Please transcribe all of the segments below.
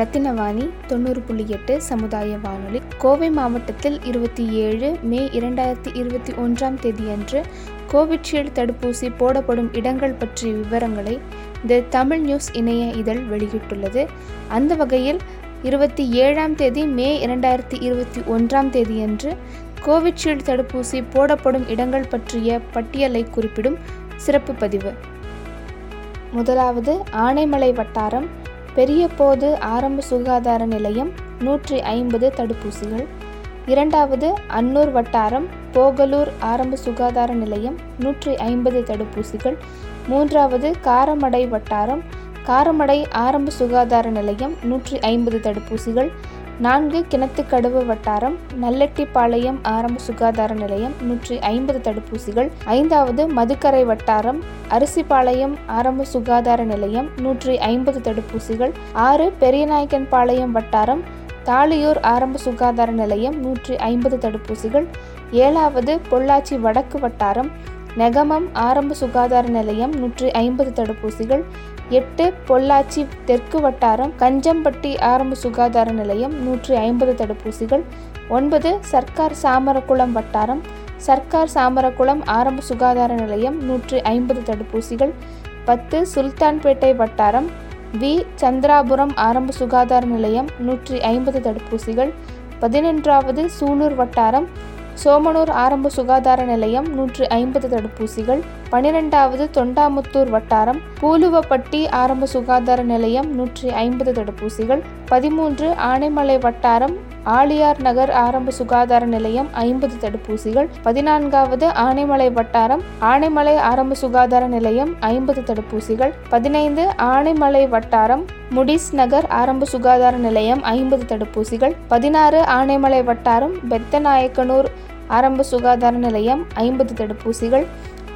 ரத்தினவாணி தொண்ணூறு புள்ளி எட்டு சமுதாய வானொலி. கோவை மாவட்டத்தில் இருபத்தி ஏழு மே இரண்டாயிரத்தி இருபத்தி ஒன்றாம் தேதியன்று கோவிட்ஷீல்டு தடுப்பூசி போடப்படும் இடங்கள் பற்றிய விவரங்களை தி தமிழ் நியூஸ் இணைய இதழ் வெளியிட்டுள்ளது. அந்த வகையில் இருபத்தி ஏழாம் தேதி மே இரண்டாயிரத்தி இருபத்தி ஒன்றாம் தேதியன்று கோவிட்ஷீல்டு தடுப்பூசி போடப்படும் இடங்கள் பற்றிய பட்டியலை குறிப்பிடும் சிறப்பு பதிவு. முதலாவது ஆனைமலை வட்டாரம் பெரியபோது ஆரம்ப சுகாதார நிலையம் நூற்றி ஐம்பது தடுப்பூசிகள். இரண்டாவது அன்னூர் வட்டாரம் போகலூர் ஆரம்ப சுகாதார நிலையம் நூற்றி ஐம்பது தடுப்பூசிகள். மூன்றாவது காரமடை வட்டாரம் காரமடை ஆரம்ப சுகாதார நிலையம் நூற்றி ஐம்பது தடுப்பூசிகள். நான்கு கிணத்துக்கடவு வட்டாரம் நல்லெட்டிப்பாளையம் ஆரம்ப சுகாதார நிலையம் நூற்றி ஐம்பது தடுப்பூசிகள் ஐந்தாவது மதுக்கரை வட்டாரம் அரிசிப்பாளையம் ஆரம்ப சுகாதார நிலையம் நூற்றி ஐம்பது தடுப்பூசிகள் ஆறு பெரியநாயக்கன்பாளையம் வட்டாரம் தாளியூர் ஆரம்ப சுகாதார நிலையம் நூற்றி ஐம்பது தடுப்பூசிகள் ஏழாவது பொள்ளாச்சி வடக்கு வட்டாரம் நெகமம் ஆரம்ப சுகாதார நிலையம் நூற்றி ஐம்பது தடுப்பூசிகள் எட்டு பொள்ளாச்சி தெற்கு வட்டாரம் கஞ்சம்பட்டி ஆரம்ப சுகாதார நிலையம் நூற்றி ஐம்பது தடுப்பூசிகள் ஒன்பது சர்க்கார் சாமரகுளம் வட்டாரம் சர்க்கார் சாமரகுளம் ஆரம்ப சுகாதார நிலையம் நூற்றி ஐம்பது தடுப்பூசிகள் பத்து சுல்தான்பேட்டை வட்டாரம் வி சந்திராபுரம் ஆரம்ப சுகாதார நிலையம் நூற்றி ஐம்பது தடுப்பூசிகள் பதினொன்றாவது சூலூர் வட்டாரம் சோமனூர் ஆரம்ப சுகாதார நிலையம் நூற்றி ஐம்பது தடுப்பூசிகள் பனிரெண்டாவது தொண்டாமுத்தூர் வட்டாரம் பூலுவப்பட்டி ஆரம்ப சுகாதார நிலையம் நூற்றி ஐம்பது தடுப்பூசிகள் பதிமூன்று ஆனைமலை வட்டாரம் ஆலியார் நகர் ஆரம்ப சுகாதார நிலையம் ஐம்பது தடுப்பூசிகள் பதினான்காவது ஆனைமலை வட்டாரம் ஆனைமலை ஆரம்ப சுகாதார நிலையம் ஐம்பது தடுப்பூசிகள் பதினைந்து ஆனைமலை வட்டாரம் முடிஸ் நகர் ஆரம்ப சுகாதார நிலையம் ஐம்பது தடுப்பூசிகள் பதினாறு ஆனைமலை வட்டாரம் பெத்தநாயக்கனூர் ஆரம்ப சுகாதார நிலையம் ஐம்பது தடுப்பூசிகள்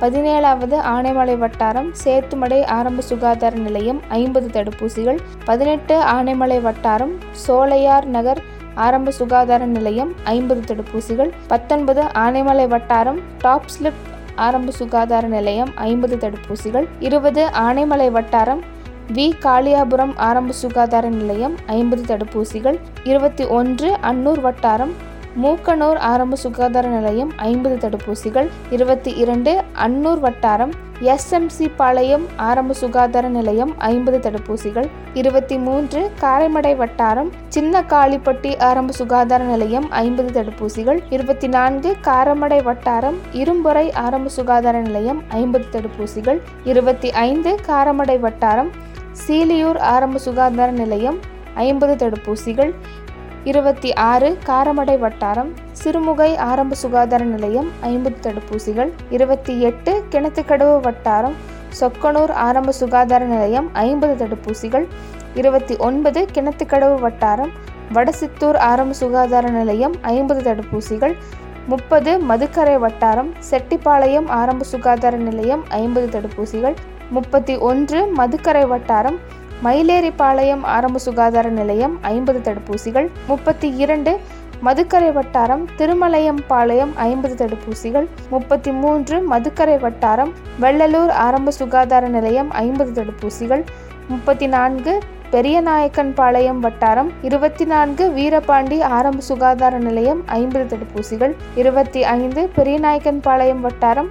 பதினேழாவது ஆனைமலை வட்டாரம் சேத்துமடை ஆரம்ப சுகாதார நிலையம் ஐம்பது தடுப்பூசிகள். பதினெட்டு ஆனைமலை வட்டாரம் சோலையார் நகர் ஆரம்ப சுகாதார நிலையம் ஐம்பது தடுப்பூசிகள். பத்தொன்பது ஆனைமலை வட்டாரம் டாப் ஸ்லிப் ஆரம்ப சுகாதார நிலையம் ஐம்பது தடுப்பூசிகள். இருபது ஆனைமலை வட்டாரம் வி காளியாபுரம் ஆரம்ப சுகாதார நிலையம் ஐம்பது தடுப்பூசிகள். இருபத்தி ஒன்று அன்னூர் வட்டாரம் மூக்கனூர் ஆரம்ப சுகாதார நிலையம் ஐம்பது தடுப்பூசிகள் இருபத்தி இரண்டு அன்னூர் வட்டாரம் எஸ்எம்சி பாளையம் ஆரம்ப சுகாதார நிலையம் ஐம்பது தடுப்பூசிகள் இருபத்தி மூன்று காரைமடை வட்டாரம் சின்ன காளிப்பட்டி ஆரம்ப சுகாதார நிலையம் ஐம்பது தடுப்பூசிகள் இருபத்தி நான்கு காரமடை வட்டாரம் இரும்புறை ஆரம்ப சுகாதார நிலையம் ஐம்பது தடுப்பூசிகள் இருபத்தி ஐந்து காரமடை வட்டாரம் சீலியூர் ஆரம்ப சுகாதார நிலையம் ஐம்பது தடுப்பூசிகள் இருபத்தி ஆறு காரமடை வட்டாரம் சிறுமுகை ஆரம்ப சுகாதார நிலையம் ஐம்பது தடுப்பூசிகள் இருபத்தி எட்டு கிணத்துக்கடவு வட்டாரம் சொக்கனூர் ஆரம்ப சுகாதார நிலையம் ஐம்பது தடுப்பூசிகள் இருபத்தி ஒன்பது கிணத்துக்கடவு வட்டாரம் வடசித்தூர் ஆரம்ப சுகாதார நிலையம் ஐம்பது தடுப்பூசிகள் முப்பது மதுக்கரை வட்டாரம் செட்டிப்பாளையம் ஆரம்ப சுகாதார நிலையம் ஐம்பது தடுப்பூசிகள் முப்பத்தி ஒன்று மதுக்கரை வட்டாரம் மயிலேறிப்பாளையம் ஆரம்ப சுகாதார நிலையம் ஐம்பது தடுப்பூசிகள் முப்பத்தி இரண்டு மதுக்கரை வட்டாரம் திருமலையம்பாளையம் ஐம்பது தடுப்பூசிகள் முப்பத்தி மூன்று மதுக்கரை வட்டாரம் வெள்ளலூர் ஆரம்ப சுகாதார நிலையம் ஐம்பது தடுப்பூசிகள் முப்பத்தி நான்கு பெரியநாயக்கன்பாளையம் வட்டாரம் இருபத்தி நான்கு வீரபாண்டி ஆரம்ப சுகாதார நிலையம் ஐம்பது தடுப்பூசிகள் இருபத்தி ஐந்து பெரியநாயக்கன்பாளையம் வட்டாரம்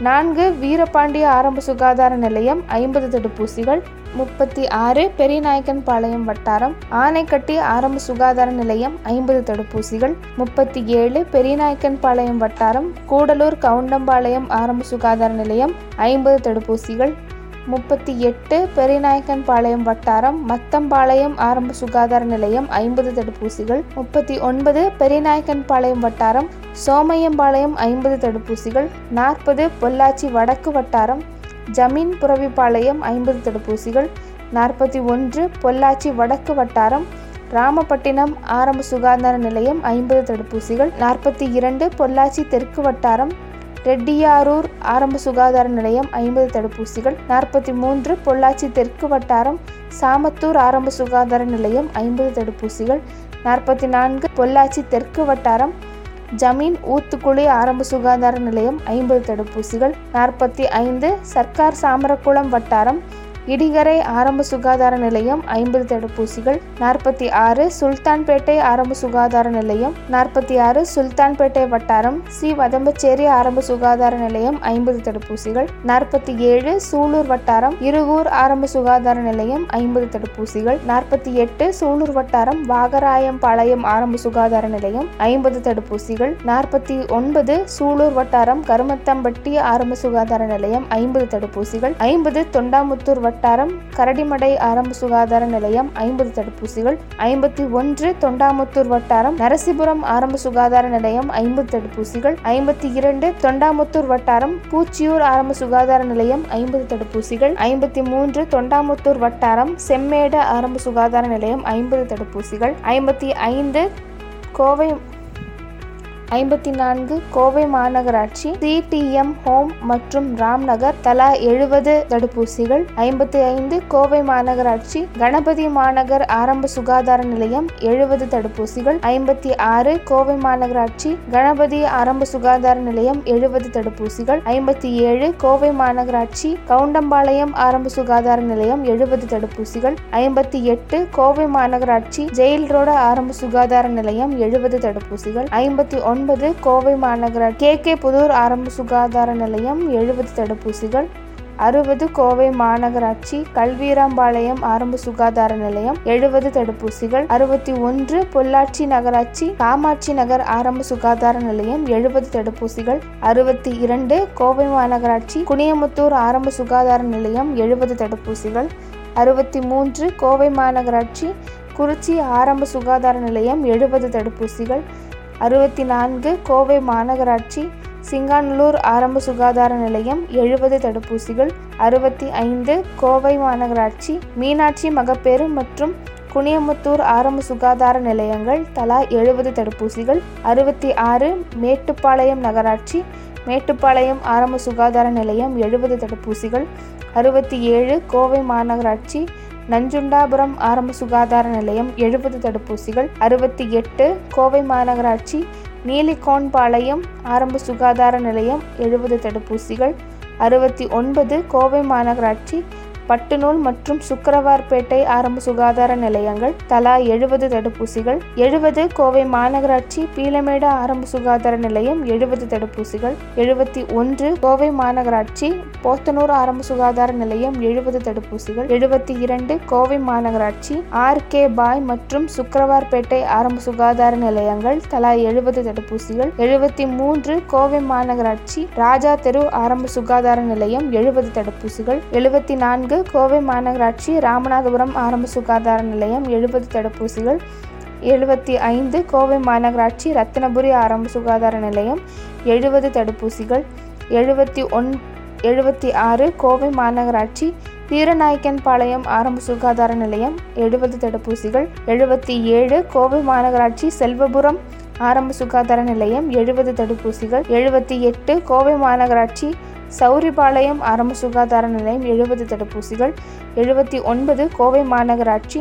நான்கு வீரபாண்டிய ஆரம்ப சுகாதார நிலையம் ஐம்பது தடுப்பூசிகள் முப்பத்தி ஆறு பெரியநாயக்கன்பாளையம் வட்டாரம் ஆனைக்கட்டி ஆரம்ப சுகாதார நிலையம் ஐம்பது தடுப்பூசிகள் முப்பத்தி ஏழு பெரியநாயக்கன்பாளையம் வட்டாரம் கூடலூர் கவுண்டம்பாளையம் ஆரம்ப சுகாதார நிலையம் ஐம்பது தடுப்பூசிகள் முப்பத்தி எட்டு பெரியநாயக்கன்பாளையம் வட்டாரம் மத்தம்பாளையம் ஆரம்ப சுகாதார நிலையம் ஐம்பது தடுப்பூசிகள் முப்பத்தி ஒன்பது பெரியநாயக்கன்பாளையம் வட்டாரம் சோமையம்பாளையம் ஐம்பது தடுப்பூசிகள் நாற்பது பொள்ளாச்சி வடக்கு வட்டாரம் ஜமீன் புரவிப்பாளையம் ஐம்பது தடுப்பூசிகள் நாற்பத்தி ஒன்று பொள்ளாச்சி வடக்கு வட்டாரம் ராமப்பட்டினம் ஆரம்ப சுகாதார நிலையம் ஐம்பது தடுப்பூசிகள் நாற்பத்தி இரண்டு பொள்ளாச்சி தெற்கு வட்டாரம் ரெட்டியாரூர் ஆரம்ப சுகாதார நிலையம் ஐம்பது தடுப்பூசிகள் நாற்பத்தி மூன்று பொள்ளாச்சி தெற்கு வட்டாரம் சாமத்தூர் ஆரம்ப சுகாதார நிலையம் ஐம்பது தடுப்பூசிகள் நாற்பத்தி நான்கு பொள்ளாச்சி தெற்கு வட்டாரம் ஜமீன் ஊத்துக்குழி ஆரம்ப சுகாதார நிலையம் ஐம்பது தடுப்பூசிகள் நாற்பத்தி ஐந்து சர்க்கார் சாமரக்குளம் வட்டாரம் இடிகரை ஆரம்ப சுகாதார நிலையம் ஐம்பது தடுப்பூசிகள் நாற்பத்தி ஆறு சுல்தான்பேட்டை ஆரம்ப சுகாதார நிலையம் நாற்பத்தி ஆறு சுல்தான்பேட்டை வட்டாரம் சி வதம்பச்சேரி ஆரம்ப சுகாதார நிலையம் ஐம்பது தடுப்பூசிகள் நாற்பத்தி ஏழு சூலூர் வட்டாரம் இருகூர் ஆரம்ப சுகாதார நிலையம் ஐம்பது தடுப்பூசிகள் நாற்பத்தி எட்டு சூலூர் வட்டாரம் வாகராயம்பாளையம் ஆரம்ப சுகாதார நிலையம் ஐம்பது தடுப்பூசிகள் நாற்பத்தி ஒன்பது சூலூர் வட்டாரம் கருமத்தம்பட்டி ஆரம்ப சுகாதார நிலையம் ஐம்பது தடுப்பூசிகள் ஐம்பது தொண்டாமுத்தூர் வட்டாரம் கரடிமடை ஆரம்ப சுகாதார நிலையம் ஐம்பது தடுப்பூசிகள் ஐம்பத்தி ஒன்று தொண்டாமுத்தூர் வட்டாரம் நரசிபுரம் ஆரம்ப சுகாதார நிலையம் ஐம்பது தடுப்பூசிகள் ஐம்பத்தி இரண்டு தொண்டாமுத்தூர் வட்டாரம் பூச்சியூர் ஆரம்ப சுகாதார நிலையம் ஐம்பது தடுப்பூசிகள் ஐம்பத்தி மூன்று தொண்டாமுத்தூர் வட்டாரம் செம்மேடு ஆரம்ப சுகாதார நிலையம் ஐம்பது தடுப்பூசிகள் ஐம்பத்தி ஐந்து கோவை ஐம்பத்தி நான்கு கோவை மாநகராட்சி சிடிஎம் ஹோம் மற்றும் ராம்நகர் தலா எழுபது தடுப்பூசிகள். ஐம்பத்தி ஐந்து கோவை மாநகராட்சி கணபதி மாநகர் ஆரம்ப சுகாதார நிலையம் எழுபது தடுப்பூசிகள். ஐம்பத்தி ஆறு கோவை மாநகராட்சி கணபதி ஆரம்ப சுகாதார நிலையம் எழுபது தடுப்பூசிகள். ஐம்பத்தி ஏழு கோவை மாநகராட்சி கவுண்டம்பாளையம் ஆரம்ப சுகாதார நிலையம் எழுபது தடுப்பூசிகள். ஐம்பத்தி எட்டு கோவை மாநகராட்சி ஜெயில் ரோடு ஆரம்ப சுகாதார நிலையம் எழுபது தடுப்பூசிகள். ஐம்பத்தி ஒன்று ஒன்பது கோவை மாநகர கே. கே. புதூர் ஆரம்ப சுகாதார நிலையம் எழுபது தடுப்பூசிகள். அறுபது கோவை மாநகராட்சி கல்வீராம்பாளையம் ஆரம்ப சுகாதார நிலையம் எழுபது தடுப்பூசிகள். அறுபத்தி ஒன்று பொள்ளாச்சி நகராட்சி காமாட்சி நகர் ஆரம்ப சுகாதார நிலையம் எழுபது தடுப்பூசிகள். அறுபத்தி இரண்டு கோவை மாநகராட்சி குனியமுத்தூர் ஆரம்ப சுகாதார நிலையம் எழுபது தடுப்பூசிகள். அறுபத்தி மூன்று கோவை மாநகராட்சி குறிச்சி ஆரம்ப சுகாதார நிலையம் எழுபது தடுப்பூசிகள். அறுபத்தி நான்கு கோவை மாநகராட்சி சிங்காநல்லூர் ஆரம்ப சுகாதார நிலையம் எழுபது தடுப்பூசிகள் அறுபத்தி ஐந்து கோவை மாநகராட்சி மீனாட்சி மகப்பேறு மற்றும் குனியமுத்தூர் ஆரம்ப சுகாதார நிலையங்கள் தலா எழுபது தடுப்பூசிகள் அறுபத்தி ஆறு மேட்டுப்பாளையம் நகராட்சி மேட்டுப்பாளையம் ஆரம்ப சுகாதார நிலையம் எழுபது தடுப்பூசிகள் அறுபத்தி ஏழு கோவை மாநகராட்சி நஞ்சுண்டாபுரம் ஆரம்ப சுகாதார நிலையம் எழுபது தடுப்பூசிகள் அறுபத்தி எட்டு கோவை மாநகராட்சி நீலிகோன்பாளையம் ஆரம்ப சுகாதார நிலையம் எழுபது தடுப்பூசிகள் அறுபத்தி ஒன்பது கோவை மாநகராட்சி பட்டுநூல் மற்றும் சுக்கரவார்பேட்டை ஆரம்ப சுகாதார நிலையங்கள் தலா எழுபது தடுப்பூசிகள் எழுபது கோவை மாநகராட்சி பீலமேடு ஆரம்ப சுகாதார நிலையம் எழுபது தடுப்பூசிகள் எழுபத்தி ஒன்று கோவை மாநகராட்சி போத்தனூர் ஆரம்ப சுகாதார நிலையம் எழுபது தடுப்பூசிகள் எழுபத்தி இரண்டு கோவை மாநகராட்சி ஆர் கே பாய் மற்றும் சுக்கரவார்பேட்டை ஆரம்ப சுகாதார நிலையங்கள் தலா எழுபது தடுப்பூசிகள் எழுபத்தி மூன்று கோவை மாநகராட்சி ராஜா தெரு ஆரம்ப சுகாதார நிலையம் எழுபது தடுப்பூசிகள் எழுபத்தி நான்கு கோவை மாநகராட்சி ராமநாதபுரம் ஆரம்ப சுகாதார நிலையம் எழுபது தடுப்பூசிகள் எழுபத்தி ஐந்து கோவை மாநகராட்சி ரத்தினபுரி ஆரம்ப சுகாதார நிலையம் எழுபது தடுப்பூசிகள் எழுபத்தி ஒன் எழுபத்தி ஆறு கோவை மாநகராட்சி வீரநாயக்கன்பாளையம் ஆரம்ப சுகாதார நிலையம் எழுபது தடுப்பூசிகள் எழுபத்தி ஏழு கோவை மாநகராட்சி செல்வபுரம் ஆரம்ப சுகாதார நிலையம் எழுபது தடுப்பூசிகள் எழுபத்தி எட்டு கோவை மாநகராட்சி சௌரிபாளையம் ஆரம்ப சுகாதார நிலையம் எழுபது தடுப்பூசிகள் எழுபத்தி ஒன்பது கோவை மாநகராட்சி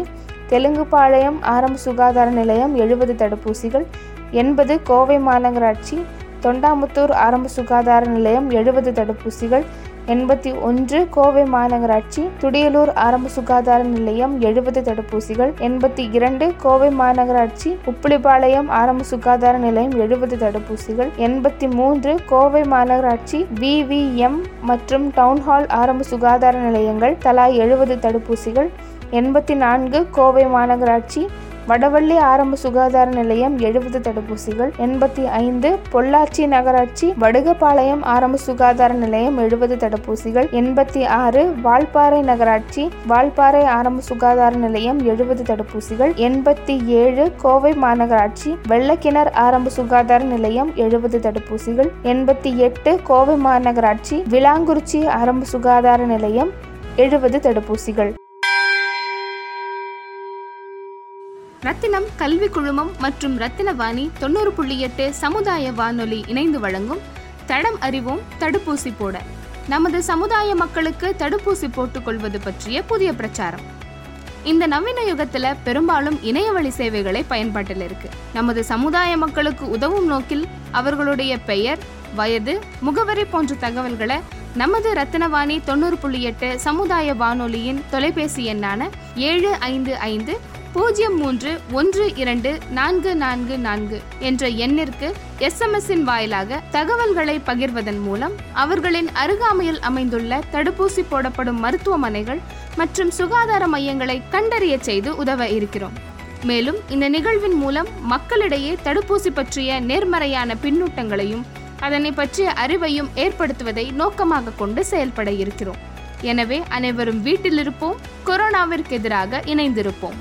தெலுங்குபாளையம் ஆரம்ப சுகாதார நிலையம் எழுபது தடுப்பூசிகள் எண்பது கோவை மாநகராட்சி தொண்டாமுத்தூர் ஆரம்ப சுகாதார நிலையம் எழுபது தடுப்பூசிகள் எண்பத்தி ஒன்று கோவை மாநகராட்சி துடியலூர் ஆரம்ப சுகாதார நிலையம் எழுபது தடுப்பூசிகள் எண்பத்தி இரண்டு கோவை மாநகராட்சி உப்புளிபாளையம் ஆரம்ப சுகாதார நிலையம் எழுபது தடுப்பூசிகள் எண்பத்தி மூன்று கோவை மாநகராட்சி விவிஎம் மற்றும் டவுன்ஹால் ஆரம்ப சுகாதார நிலையங்கள் தலா எழுபது தடுப்பூசிகள் எண்பத்தி நான்கு கோவை மாநகராட்சி வடவள்ளி ஆரம்ப சுகாதார நிலையம் எழுபது தடுப்பூசிகள் எண்பத்தி ஐந்து பொள்ளாச்சி நகராட்சி வடுகபாளையம் ஆரம்ப சுகாதார நிலையம் எழுபது தடுப்பூசிகள் எண்பத்தி ஆறு வால்பாறை நகராட்சி வால்பாறை ஆரம்ப சுகாதார நிலையம் எழுபது தடுப்பூசிகள் எண்பத்தி ஏழு கோவை மாநகராட்சி வெள்ளக்கிணர் ஆரம்ப சுகாதார நிலையம் எழுபது தடுப்பூசிகள் எண்பத்தி எட்டு கோவை மாநகராட்சி விளாங்குறிச்சி ஆரம்ப சுகாதார நிலையம் எழுபது தடுப்பூசிகள். ரத்தினம் கல்வி குழுமம் மற்றும் ரத்தினவாணி தொண்ணூறு புள்ளி எட்டு சமுதாய வானொலி இணைந்து வழங்கும் தடம் அறிவோம் தடுப்பூசி போட. நமது சமுதாய மக்களுக்கு தடுப்பூசி போட்டுக்கொள்வது பற்றிய புதிய பிரச்சாரம். இந்த நவீன யுகத்துல பெரும்பாலும் இணையவழி சேவைகளை பயன்பாட்டில் இருக்கு. நமது சமுதாய மக்களுக்கு உதவும் நோக்கில் அவர்களுடைய பெயர் வயது முகவரி போன்ற தகவல்களை நமது ரத்தினவாணி தொண்ணூறு புள்ளி எட்டு சமுதாய வானொலியின் தொலைபேசி எண்ணான ஏழு ஐந்து ஐந்து பூஜ்ஜியம் மூன்று ஒன்று இரண்டு நான்கு நான்கு நான்கு என்ற எண்ணிற்கு எஸ்எம்எஸ்ஸின் வாயிலாக தகவல்களை பகிர்வதன் மூலம் அவர்களின் அருகாமையில் அமைந்துள்ள தடுப்பூசி போடப்படும் மருத்துவமனைகள் மற்றும் சுகாதார மையங்களை கண்டறிய செய்து உதவ இருக்கிறோம். மேலும் இந்த நிகழ்வின் மூலம் மக்களிடையே தடுப்பூசி பற்றிய நேர்மறையான பின்னூட்டங்களையும் அதனை பற்றிய அறிவையும் ஏற்படுத்துவதை நோக்கமாக கொண்டு செயல்பட இருக்கிறோம். எனவே அனைவரும் வீட்டில் இருப்போம் கொரோனாவிற்கு எதிராக இணைந்திருப்போம்.